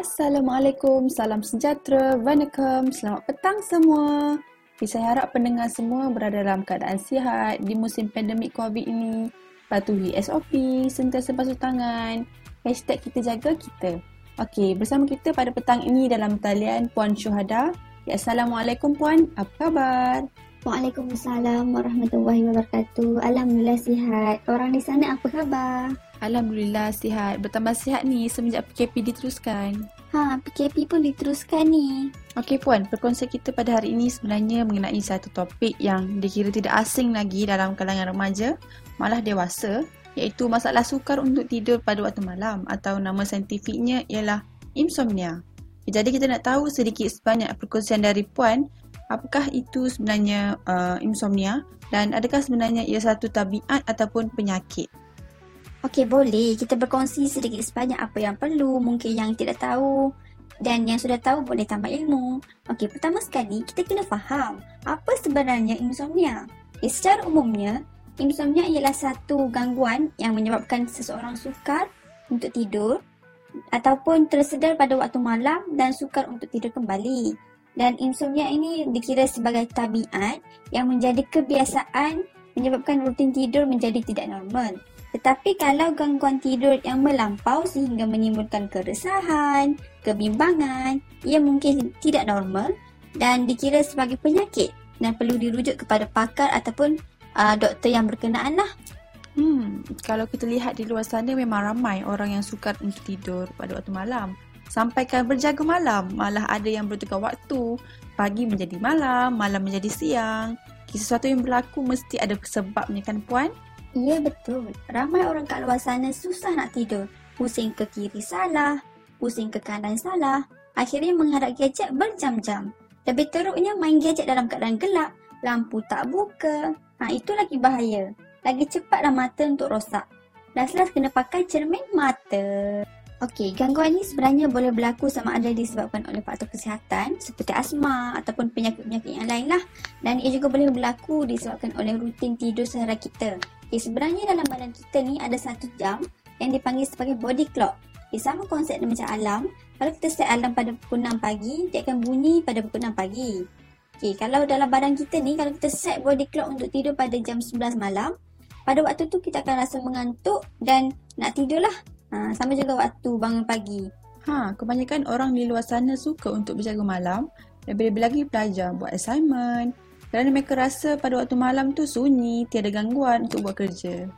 Assalamualaikum, salam sejahtera, Vanakkam, selamat petang semua. Saya harap pendengar semua berada dalam keadaan sihat di musim pandemik COVID ini. Patuhi SOP, sentiasa basuh tangan, hashtag kita jaga kita. Okey, bersama kita pada petang ini dalam talian Puan Syuhada. Ya, Assalamualaikum Puan, apa khabar? Waalaikumsalam warahmatullahi wabarakatuh. Alhamdulillah sihat. Orang di sana apa khabar? Alhamdulillah sihat. Bertambah sihat ni semenjak PKP diteruskan. Ha, PKP pun diteruskan ni. Okey Puan, perkongsian kita pada hari ini sebenarnya mengenai satu topik yang dikira tidak asing lagi dalam kalangan remaja, malah dewasa, iaitu masalah sukar untuk tidur pada waktu malam atau nama saintifiknya ialah insomnia. Jadi kita nak tahu sedikit sebanyak perkongsian dari Puan, apakah itu sebenarnya uh, insomnia dan adakah sebenarnya ia satu tabiat ataupun penyakit? Okey, boleh. Kita berkongsi sedikit sebanyak apa yang perlu, mungkin yang tidak tahu. Dan yang sudah tahu boleh tambah ilmu. Okey, pertama sekali kita kena faham apa sebenarnya insomnia. Okay, secara umumnya, insomnia ialah satu gangguan yang menyebabkan seseorang sukar untuk tidur ataupun tersedar pada waktu malam dan sukar untuk tidur kembali. Dan insomnia ini dikira sebagai tabiat yang menjadi kebiasaan menyebabkan rutin tidur menjadi tidak normal. Tetapi kalau gangguan tidur yang melampau sehingga menimbulkan keresahan, kebimbangan, ia mungkin tidak normal dan dikira sebagai penyakit dan perlu dirujuk kepada pakar ataupun uh, doktor yang berkenaan lah. Hmm, kalau kita lihat di luar sana memang ramai orang yang sukar untuk tidur pada waktu malam. Sampaikan berjaga malam, malah ada yang bertukar waktu. Pagi menjadi malam, malam menjadi siang. Sesuatu yang berlaku mesti ada sebabnya kan puan? Ya betul. Ramai orang kat luar sana susah nak tidur. Pusing ke kiri salah, pusing ke kanan salah. Akhirnya menghadap gadget berjam-jam. Lebih teruknya main gadget dalam keadaan gelap, lampu tak buka. Ha, itu lagi bahaya. Lagi cepatlah mata untuk rosak. Last-last kena pakai cermin mata. Okey, gangguan ini sebenarnya boleh berlaku sama ada disebabkan oleh faktor kesihatan seperti asma ataupun penyakit-penyakit yang lain lah. Dan ia juga boleh berlaku disebabkan oleh rutin tidur sehari kita. Okay, sebenarnya dalam badan kita ni ada satu jam yang dipanggil sebagai body clock. Okay, sama konsep macam alam. Kalau kita set alam pada pukul 6 pagi, dia akan bunyi pada pukul 6 pagi. Okay, kalau dalam badan kita ni, kalau kita set body clock untuk tidur pada jam 11 malam, pada waktu tu kita akan rasa mengantuk dan nak tidur lah. Ha, sama juga waktu bangun pagi. Ha, kebanyakan orang di luar sana suka untuk berjaga malam. Lebih-lebih lagi pelajar buat assignment. Kerana mereka rasa pada waktu malam tu sunyi, tiada gangguan untuk buat kerja.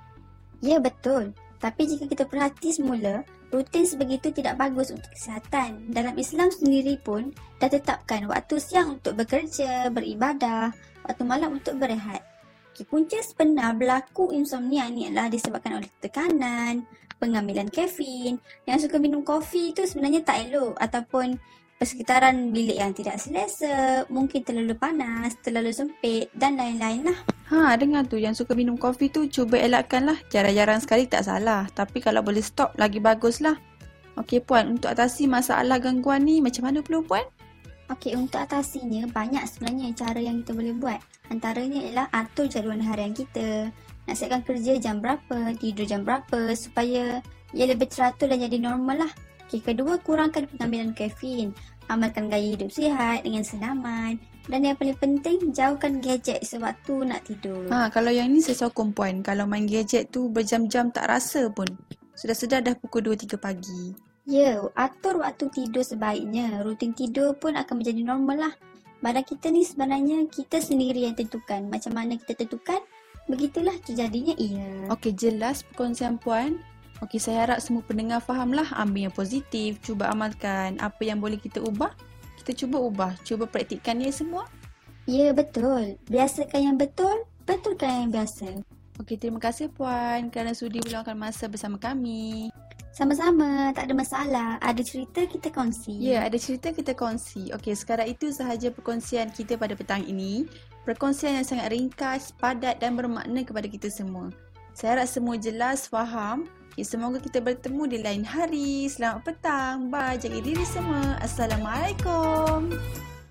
Ya, betul. Tapi jika kita perhati semula, rutin sebegitu tidak bagus untuk kesihatan. Dalam Islam sendiri pun dah tetapkan waktu siang untuk bekerja, beribadah, waktu malam untuk berehat. Punca sebenar berlaku insomnia ni adalah disebabkan oleh tekanan, pengambilan kafein. Yang suka minum kopi tu sebenarnya tak elok ataupun persekitaran bilik yang tidak selesa, mungkin terlalu panas, terlalu sempit dan lain-lain lah. Ha, dengar tu yang suka minum kopi tu cuba elakkan lah. Jarang-jarang sekali tak salah. Tapi kalau boleh stop lagi bagus lah. Okey Puan, untuk atasi masalah gangguan ni macam mana perlu Puan? Okey, untuk atasinya banyak sebenarnya cara yang kita boleh buat. Antaranya ialah atur jadual harian kita, nak kerja jam berapa, tidur jam berapa supaya ia lebih teratur dan jadi normal lah. Okay, kedua, kurangkan pengambilan kafein. Amalkan gaya hidup sihat dengan senaman. Dan yang paling penting, jauhkan gadget sewaktu nak tidur. Ha, kalau yang ni saya sokong puan. Kalau main gadget tu berjam-jam tak rasa pun. Sudah sedar dah pukul 2-3 pagi. Ya, atur waktu tidur sebaiknya. Rutin tidur pun akan menjadi normal lah. Badan kita ni sebenarnya kita sendiri yang tentukan. Macam mana kita tentukan, Begitulah terjadinya ia. Okey, jelas perkongsian puan. Okey, saya harap semua pendengar fahamlah ambil yang positif, cuba amalkan apa yang boleh kita ubah. Kita cuba ubah, cuba praktikkan ia semua. Ya, betul. Biasakan yang betul, betulkan yang biasa. Okey, terima kasih puan kerana sudi meluangkan masa bersama kami. Sama-sama, tak ada masalah. Ada cerita kita kongsi. Ya, ada cerita kita kongsi. Okey, sekarang itu sahaja perkongsian kita pada petang ini. Perkongsian yang sangat ringkas, padat dan bermakna kepada kita semua. Saya harap semua jelas, faham. Okay, semoga kita bertemu di lain hari. Selamat petang. Bye. Jaga diri semua. Assalamualaikum.